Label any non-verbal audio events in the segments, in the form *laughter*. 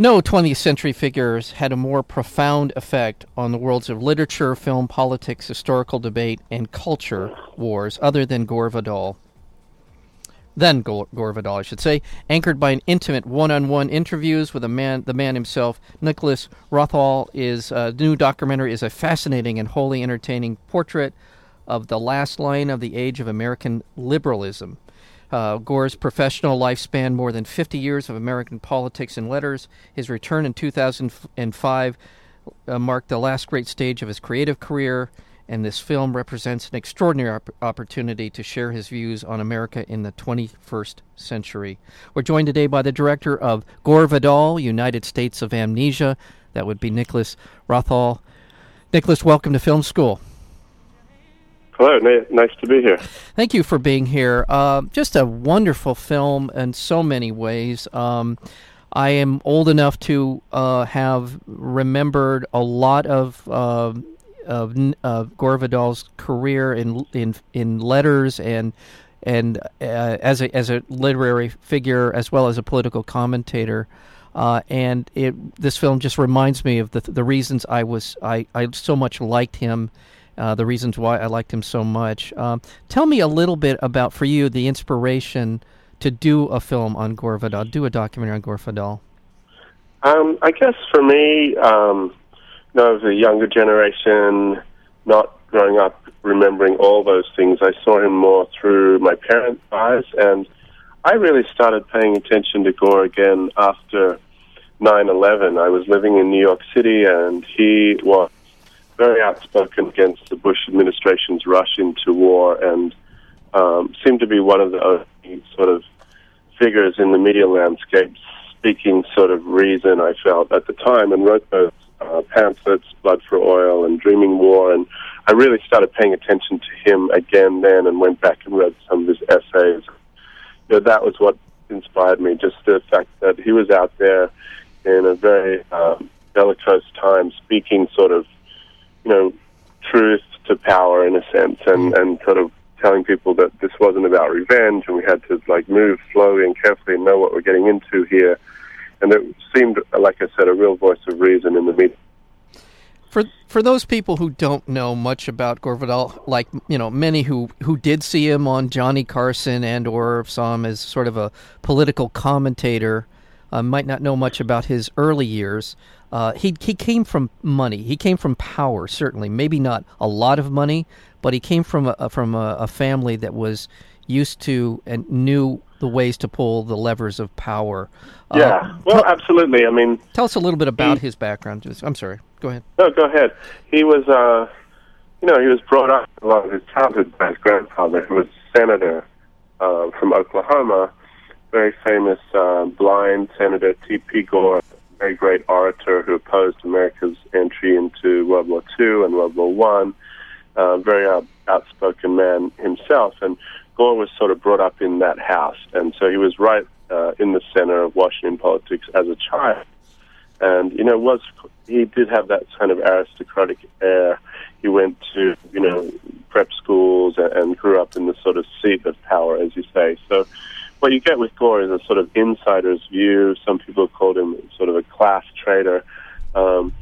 No 20th century figures had a more profound effect on the worlds of literature, film, politics, historical debate, and culture wars other than Gore Vidal. Then Gore, Vidal, I should say, anchored by an intimate one-on-one interviews with a man, the man himself, Nicholas Wrathall. Is uh, new documentary is a fascinating and wholly entertaining portrait of the last line of the age of American liberalism. Uh, Gore's professional life spanned more than 50 years of American politics and letters. His return in 2005 uh, marked the last great stage of his creative career, and this film represents an extraordinary op- opportunity to share his views on America in the 21st century. We're joined today by the director of Gore Vidal, United States of Amnesia. That would be Nicholas Wrathall. Nicholas, welcome to Film School. Hello, nice to be here. Thank you for being here. Uh, just a wonderful film in so many ways. Um, I am old enough to uh, have remembered a lot of uh, of uh, Gore Vidal's career in in in letters and and uh, as a as a literary figure as well as a political commentator. Uh, and it this film just reminds me of the the reasons I was I, I so much liked him uh, the reasons why I liked him so much. Um, tell me a little bit about, for you, the inspiration to do a film on Gore Vidal, do a documentary on Gore Vidal. Um, I guess for me, um, you know, as a younger generation, not growing up remembering all those things, I saw him more through my parents' eyes, and I really started paying attention to Gore again after 9/11. I was living in New York City, and he was very outspoken against the Bush administration's rush into war and um, seemed to be one of the sort of figures in the media landscape speaking sort of reason, I felt, at the time, and wrote those uh, pamphlets, Blood for Oil and Dreaming War, and I really started paying attention to him again then and went back and read some of his essays. You know, that was what inspired me, just the fact that he was out there in a very um, bellicose time speaking sort of you know, truth to power in a sense, and and sort of telling people that this wasn't about revenge, and we had to like move slowly and carefully and know what we're getting into here. And it seemed, like I said, a real voice of reason in the media. For for those people who don't know much about Gore Vidal, like you know, many who who did see him on Johnny Carson and or saw him as sort of a political commentator, uh, might not know much about his early years. Uh, he he came from money. He came from power. Certainly, maybe not a lot of money, but he came from a, from a, a family that was used to and knew the ways to pull the levers of power. Uh, yeah, uh, well, absolutely. I mean, tell us a little bit about he, his background. I'm sorry. Go ahead. No, go ahead. He was, uh, you know, he was brought up along his childhood by his grandfather, who was a senator uh, from Oklahoma, very famous uh, blind senator T.P. Gore very great orator who opposed America's entry into World War II and World War One. Uh, very uh, outspoken man himself, and Gore was sort of brought up in that house, and so he was right uh, in the center of Washington politics as a child. And you know, was he did have that kind of aristocratic air. He went to you know prep schools and, and grew up in the sort of seat of power, as you say. So what you get with Gore is a sort of insider's view. Some people called him sort of a class traitor. Um,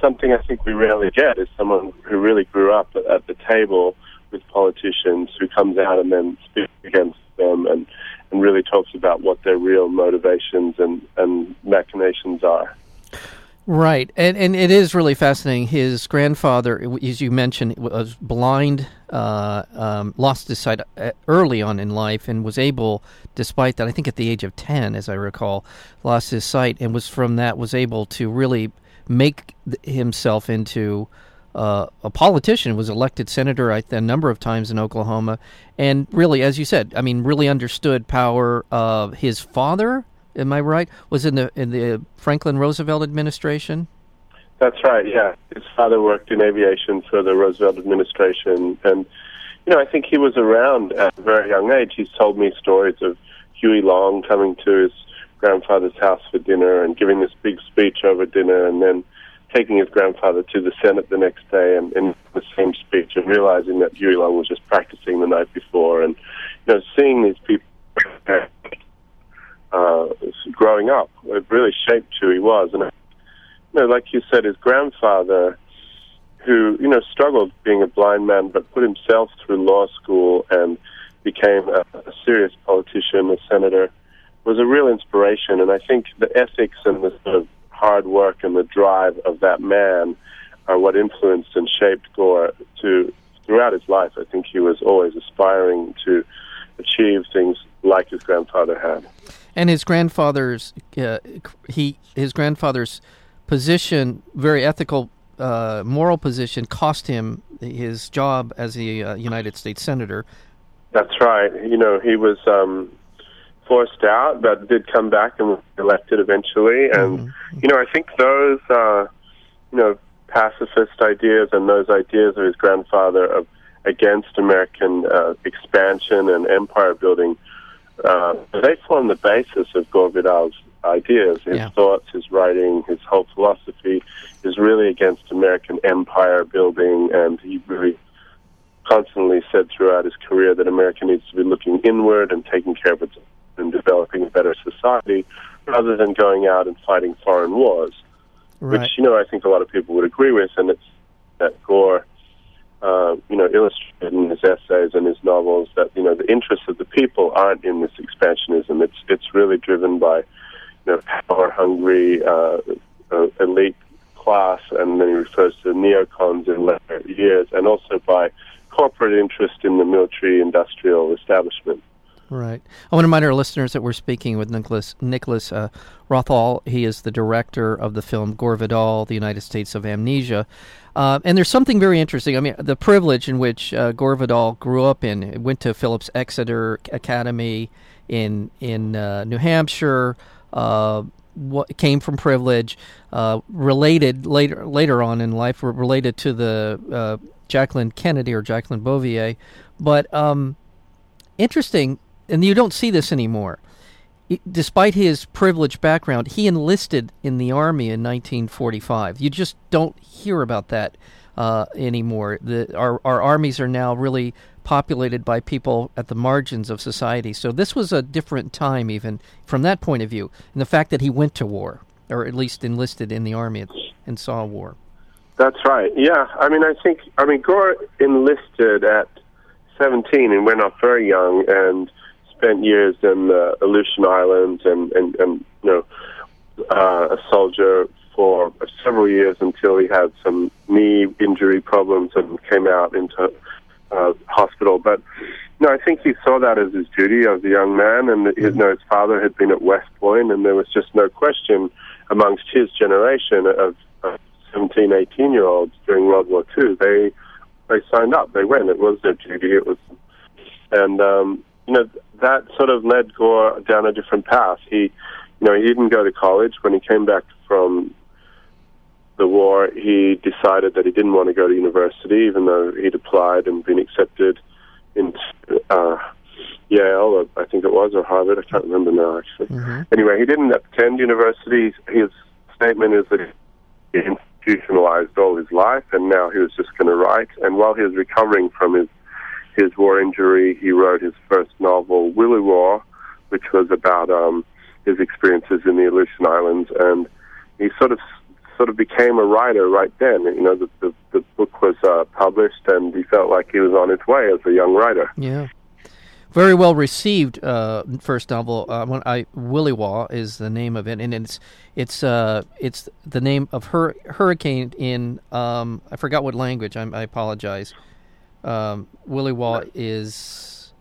something I think we rarely get is someone who really grew up at the table with politicians who comes out and then speaks against them and, and really talks about what their real motivations and, and machinations are. Right, and and it is really fascinating. His grandfather, as you mentioned, was blind, uh, um, lost his sight uh, early on in life, and was able, despite that, I think at the age of ten, as I recall, lost his sight, and was from that was able to really make himself into uh, a politician. Was elected senator a number of times in Oklahoma, and really, as you said, I mean, really understood power. of his father Am I right? Was in the in the Franklin Roosevelt administration. That's right. Yeah, his father worked in aviation for the Roosevelt administration, and you know I think he was around at a very young age. He's told me stories of Huey Long coming to his grandfather's house for dinner and giving this big speech over dinner, and then taking his grandfather to the Senate the next day and in the same speech, and realizing that Huey Long was just practicing the night before, and you know seeing these people Uh, growing up. It really shaped who he was. And, you know, like you said, his grandfather, who, you know, struggled being a blind man, but put himself through law school and became a, a serious politician, a senator, was a real inspiration. And I think the ethics and the sort of hard work and the drive of that man are what influenced and shaped Gore to throughout his life. I think he was always aspiring to achieve things like his grandfather had. And his grandfather's uh, he his grandfather's position, very ethical, uh, moral position, cost him his job as a uh, United States senator. That's right. You know, he was um, forced out, but did come back and was elected eventually. And mm-hmm. you know, I think those uh, you know pacifist ideas and those ideas of his grandfather of against American uh, expansion and empire building, uh, they form the basis of Gore Vidal's ideas. His yeah. thoughts, his writing, his whole philosophy is really against American empire building, and he really constantly said throughout his career that America needs to be looking inward and taking care of its and developing a better society rather than going out and fighting foreign wars. Right. Which, you know, I think a lot of people would agree with, and it's that Gore uh, you know, illustrated in his essays and his novels that you know the interests of the people aren't in this expansionism. It's it's really driven by you know power hungry uh, uh, elite class, and then he refers to neocons in later years, and also by corporate interest in the military industrial establishment. Right. I want to remind our listeners that we're speaking with Nicholas Nicholas uh, Wrathall. He is the director of the film Gore Vidal, The United States of Amnesia. Uh, and there's something very interesting. I mean, the privilege in which uh, Gore Vidal grew up in, went to Phillips Exeter Academy in in uh, New Hampshire. Uh, what came from privilege, uh, related later later on in life, related to the uh, Jacqueline Kennedy or Jacqueline Bouvier, but um, interesting and you don't see this anymore. Despite his privileged background, he enlisted in the army in 1945. You just don't hear about that uh, anymore. The, our, our armies are now really populated by people at the margins of society. So this was a different time, even from that point of view. And the fact that he went to war, or at least enlisted in the army and saw war. That's right. Yeah, I mean, I think I mean Gore enlisted at 17 and went off very young, and spent years in the Aleutian Islands and, and, and you know, uh, a soldier for several years until he had some knee injury problems and came out into uh, hospital. But no, I think he saw that as his duty as a young man, and his, you know, his father had been at West Point, and there was just no question amongst his generation of, of 17, 18 year olds during World War II. They they signed up, they went. It was their duty. It was, and um, you know, that sort of led Gore down a different path. He, you know, he didn't go to college. When he came back from the war, he decided that he didn't want to go to university, even though he'd applied and been accepted into uh, Yale, or I think it was, or Harvard. I can't remember now, actually. Mm-hmm. Anyway, he didn't attend university. His statement is that he institutionalized all his life, and now he was just going to write. And while he was recovering from his his war injury, he wrote his first novel, Williwaw, which was about um, his experiences in the Aleutian Islands, and he sort of sort of became a writer right then. You know, the the, the book was uh, published, and he felt like he was on his way as a young writer. Yeah. Very well received. Uh, first novel, uh, I Williwaw is the name of it, and it's it's uh, it's the name of her hurricane in um, I forgot what language. I, I apologize um, Williwaw is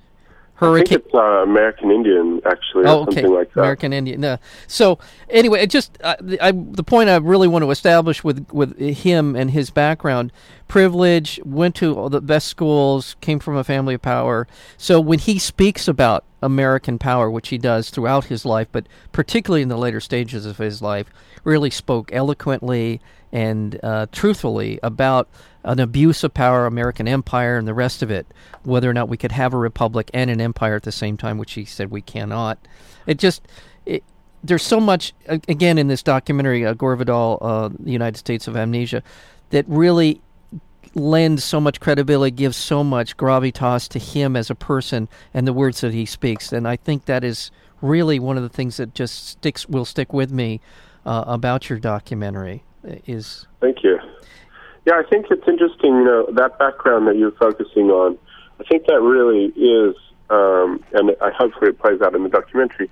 hurricane. It's uh, American Indian, actually, oh, okay. Like American Indian. No. So anyway, it just I, the point I really want to establish with with him and his background, privilege, went to the best schools, came from a family of power. So when he speaks about American power, which he does throughout his life, but particularly in the later stages of his life, really spoke eloquently and uh, truthfully about an abuse of power, American empire, and the rest of it, whether or not we could have a republic and an empire at the same time, which he said we cannot. It just, it, there's so much, again, in this documentary, uh, Gore Vidal, uh, The United States of Amnesia, that really lends so much credibility, gives so much gravitas to him as a person and the words that he speaks. And I think that is really one of the things that just sticks will stick with me uh, about your documentary. Is thank you. Yeah, I think it's interesting. You know that background that you're focusing on. I think that really is, um, and I hopefully it plays out in the documentary.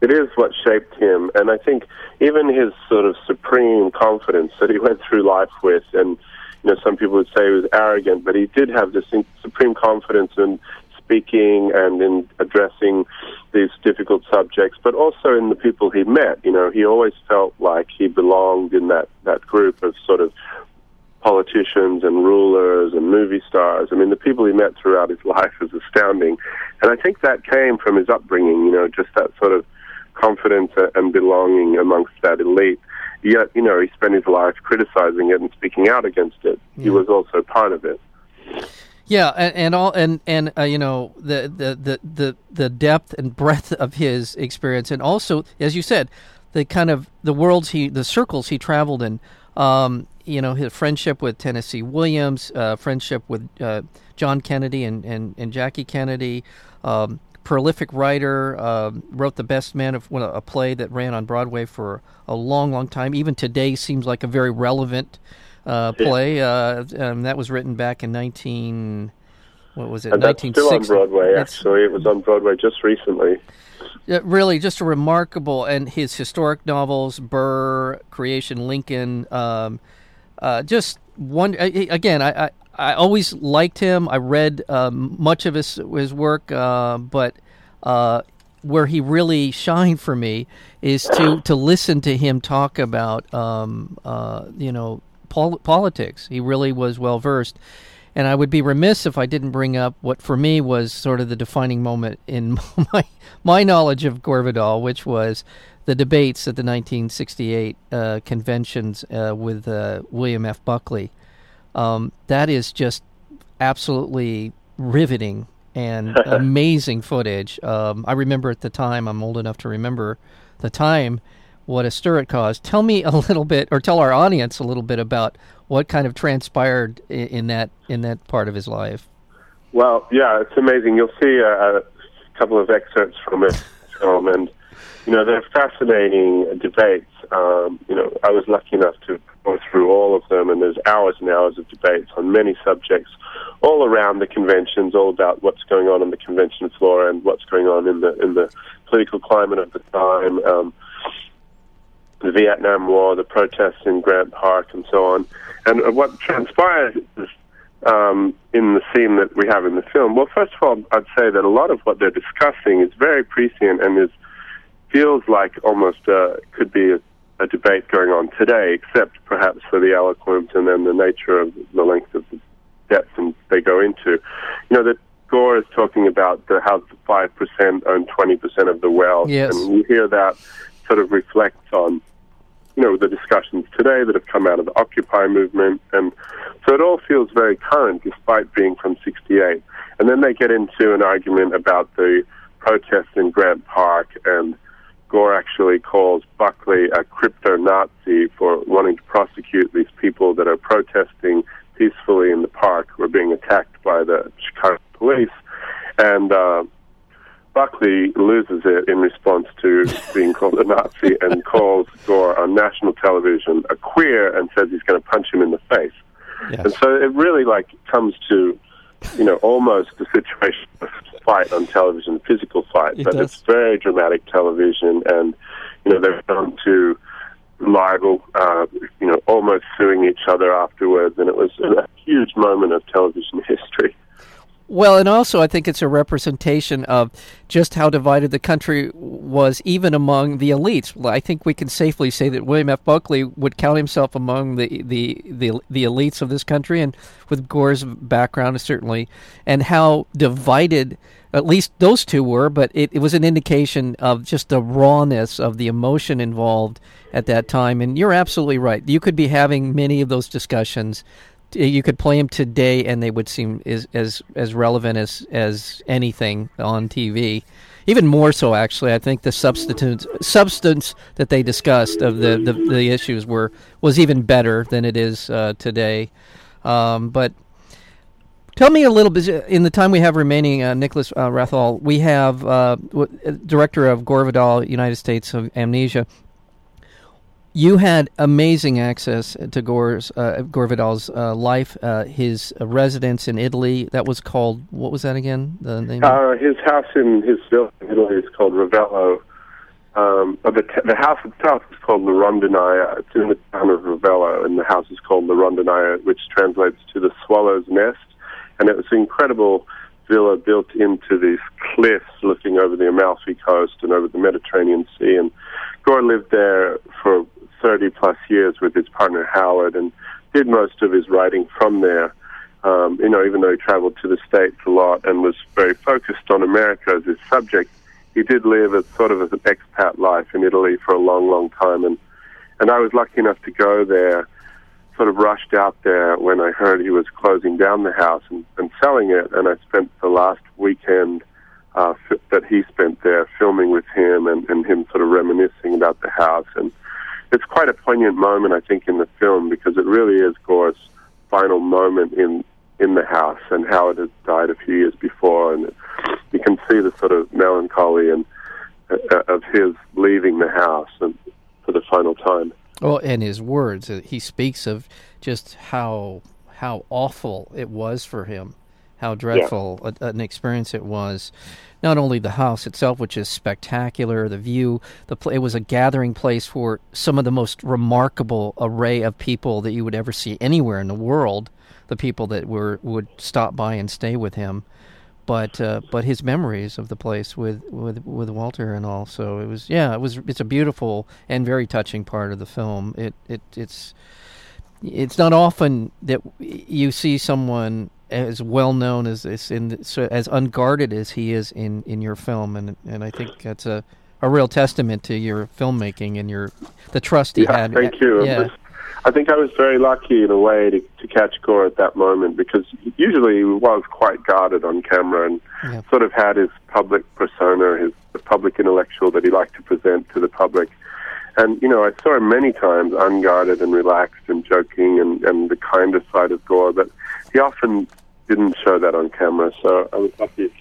It is what shaped him, and I think even his sort of supreme confidence that he went through life with, and you know, some people would say he was arrogant, but he did have this supreme confidence in speaking and in addressing these difficult subjects, but also in the people he met. You know, he always felt like he belonged in that, that group of sort of politicians and rulers and movie stars. I mean, the people he met throughout his *laughs* life is astounding. And I think that came from his upbringing, you know, just that sort of confidence and belonging amongst that elite. Yet, you know, he spent his life criticizing it and speaking out against it. Yeah. He was also part of it. Yeah, and, and all and and uh, you know the, the the the the depth and breadth of his experience, and also, as you said, the kind of the worlds he, the circles he traveled in. Um, you know, his friendship with Tennessee Williams, uh, friendship with uh, John Kennedy and, and, and Jackie Kennedy, um, prolific writer, uh, wrote The Best Man of a play that ran on Broadway for a long, long time. Even today seems like a very relevant uh, play. Uh, um, that was written back in 19 what was it? And that's still on Broadway. Actually, it was on Broadway just recently. really, just a remarkable and his historic novels, Burr, Creation, Lincoln. Um, uh, just one again. I, I, I always liked him. I read um, much of his his work, uh, but uh, where he really *laughs* shined for me is to to listen to him talk about um, uh, you know pol- politics. He really was well versed. And I would be remiss if I didn't bring up what for me was sort of the defining moment in *laughs* my my knowledge of Gore Vidal, which was the debates at the 1968 uh, conventions uh, with uh, William F. Buckley. Um, that is just absolutely riveting and *laughs* amazing footage. Um, I remember at the time, I'm old enough to remember the time, what a stir it caused. Tell me a *laughs* little bit, or tell our audience a little bit about what kind of transpired in, in that in that part of his life. Well, yeah, it's amazing. You'll see a, a couple of excerpts from it film, and you know they're fascinating debates. Um, you know, I was lucky enough to go through all of them, and there's hours and hours of debates on many subjects, all around the conventions, all about what's going on on the convention floor and what's going on in the in the political climate of the time. Um, the Vietnam War, the protests in Grant Park, and so on. And what transpired um, in the scene that we have in the film, well, first of all, I'd say that a lot of what they're discussing is very prescient and is feels like almost uh, could be a, a debate going on today, except perhaps for the eloquence and then the nature of the length of the depth and they go into. You know that Gore is talking about the, how the five percent own twenty percent of the wealth, yes. and you hear that sort of reflects on you know, the discussions today that have come out of the Occupy movement. And so it all feels very current despite being from 68. And then they get into an argument about the protests in Grant Park and Gore actually calls Buckley a crypto Nazi for wanting to prosecute these people that are protesting peacefully in the park who are being attacked by the Chicago police. And uh, Buckley loses it in response to being called a Nazi and calls Gore on national television a queer and says he's going to punch him in the face. Yes. And so it really like comes to, you know, almost a situation of fight on television, physical fight, it but does. it's very dramatic television, and you know they've gone to libel, uh, you know, almost suing each other afterwards, and it was a huge moment of television history. Well, and also I think it's a representation of just how divided the country was, even among the elites. I think we can safely say that William F. Buckley would count himself among the the the, the elites of this country, and with Gore's background certainly, and how divided at least those two were. But it, it was an indication of just the rawness of the emotion involved at that time. And you're absolutely right. You could be having many of those discussions you could play them today and they would seem as as, as relevant as as anything on TV. Even more so, actually, I think the substance substance that they discussed of the, the, the issues were was even better than it is uh, today. Um, but Tell me a little bit in the time we have remaining, uh, Nicholas uh, Wrathall. We have uh, w- uh, director of Gore Vidal, United States of Amnesia. You had amazing access to Gore's uh, Gore Vidal's uh, life, uh, his residence in Italy. That was called what was that again? The name. Uh, his house in his villa in Italy is called Ravello. Um, the, t- the house itself is called La Rondinaia. It's in the town of Ravello, and the house is called La Rondinaia, which translates to the swallow's nest. And it was an incredible villa built into these cliffs looking over the Amalfi Coast and over the Mediterranean Sea. And Gore lived there for 30 plus years with his partner Howard and did most of his writing from there. Um, you know, even though he traveled to the States a lot and was very focused on America as his subject, he did live as sort of an expat life in Italy for a long, long time. And, and I was lucky enough to go there, sort of rushed out there when I heard he was closing down the house and, and selling it. And I spent the last weekend uh, that he spent there filming with him and, and him sort of reminiscing about the house. And it's quite a poignant moment, I think, in the film because it really is Gore's final moment in in the house, and Howard had died a few years before, and you can see the sort of melancholy and uh, of his leaving the house and for the final time. Well, and his words, uh, he speaks of just how how awful it was for him, how dreadful yeah. a, an experience it was not only the house itself, which is spectacular, the view, the it was a gathering place for some of the most remarkable array of people that you would ever see anywhere in the world. The people that were would stop by and stay with him, but uh, but his memories of the place with, with with Walter and all. So it was yeah, it was it's a beautiful and very touching part of the film. It it it's it's not often that you see someone as well known as this in so as unguarded as he is in in your film and and I think that's a a real testament to your filmmaking and your the trust he yeah, had. Thank you. Yeah. I think I was very lucky in a way to, to catch Gore at that moment because usually he was quite guarded on camera and yeah. sort of had his public persona, his the public intellectual that he liked to present to the public. And, you know, I saw him many times unguarded and relaxed and joking and, and the kinder side of Gore, but he often didn't show that on camera, so I was lucky.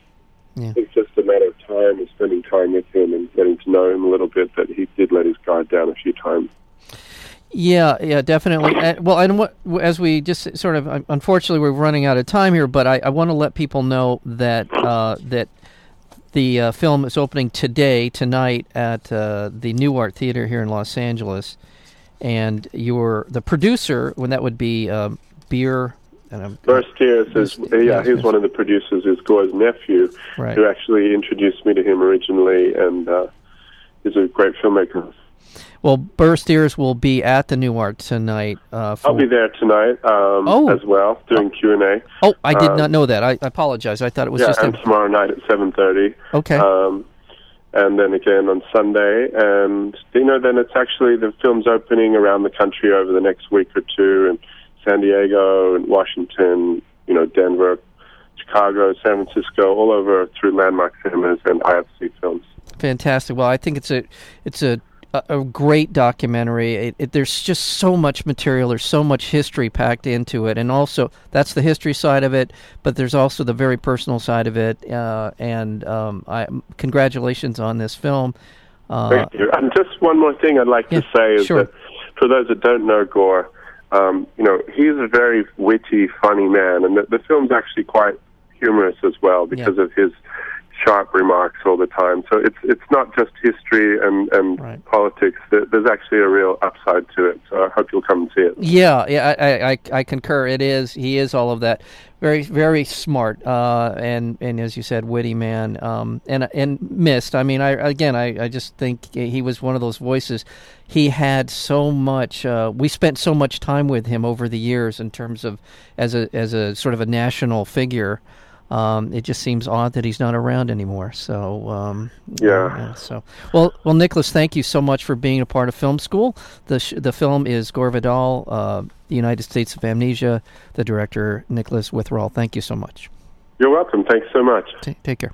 Yeah. It's just a matter of time and spending time with him and getting to know him a little bit that he did let his guard down a few times. Yeah, yeah, definitely. Well, and what as we just sort of, unfortunately, we're running out of time here, but I, I want to let people know that uh, that the uh, film is opening today, tonight at uh, the Art Theater here in Los Angeles, and you're the producer. When that would be um, Beer and I'm, Burr Steers is yeah, he's one of the producers. Is Gore's nephew, right. who actually introduced me to him originally, and uh, he's a great filmmaker. Well, Burr Steers will be at the New Art tonight. Uh, I'll be there tonight um, oh. as well, doing Q and A. Oh, I did um, not know that. I, I, apologize. I thought it was yeah, just and a... tomorrow night at seven thirty. Okay. Um, and then again on Sunday, and you know, then it's actually the film's opening around the country over the next week or two, and San Diego and Washington, you know, Denver, Chicago, San Francisco, all over through Landmark Cinemas and IFC Films. Fantastic. Well, I think it's a it's a a, great documentary. It, it, there's just so much material. There's so much history packed into it, and also that's the history side of it. But there's also the very personal side of it. Uh, and um, I, congratulations on this film. Uh, Thank you. And just one more thing I'd like yeah, to say is sure. that for those that don't know Gore, um, you know, he's a very witty, funny man, and the, the film's actually quite humorous as well because yeah. of his sharp remarks all the time. So it's it's not just history and and right. politics. There's actually a real upside to it. So I hope you'll come and see it. Yeah, yeah, I I, I concur. It is he is all of that. Very very smart uh, and and as you said, witty man. Um, and and missed. I mean, I again, I I just think he was one of those voices. He had so much. Uh, we spent so much time with him over the years in terms of as a as a sort of a national figure. Um, it just seems odd that he's not around anymore. So um, yeah. yeah. So well, well, Nicholas, thank you so much for being a part of Film School. The sh- the film is Gore Vidal, uh, the United States of Amnesia. The director Nicholas Wrathall. Thank you so much. You're welcome. Thanks so much. T- take care.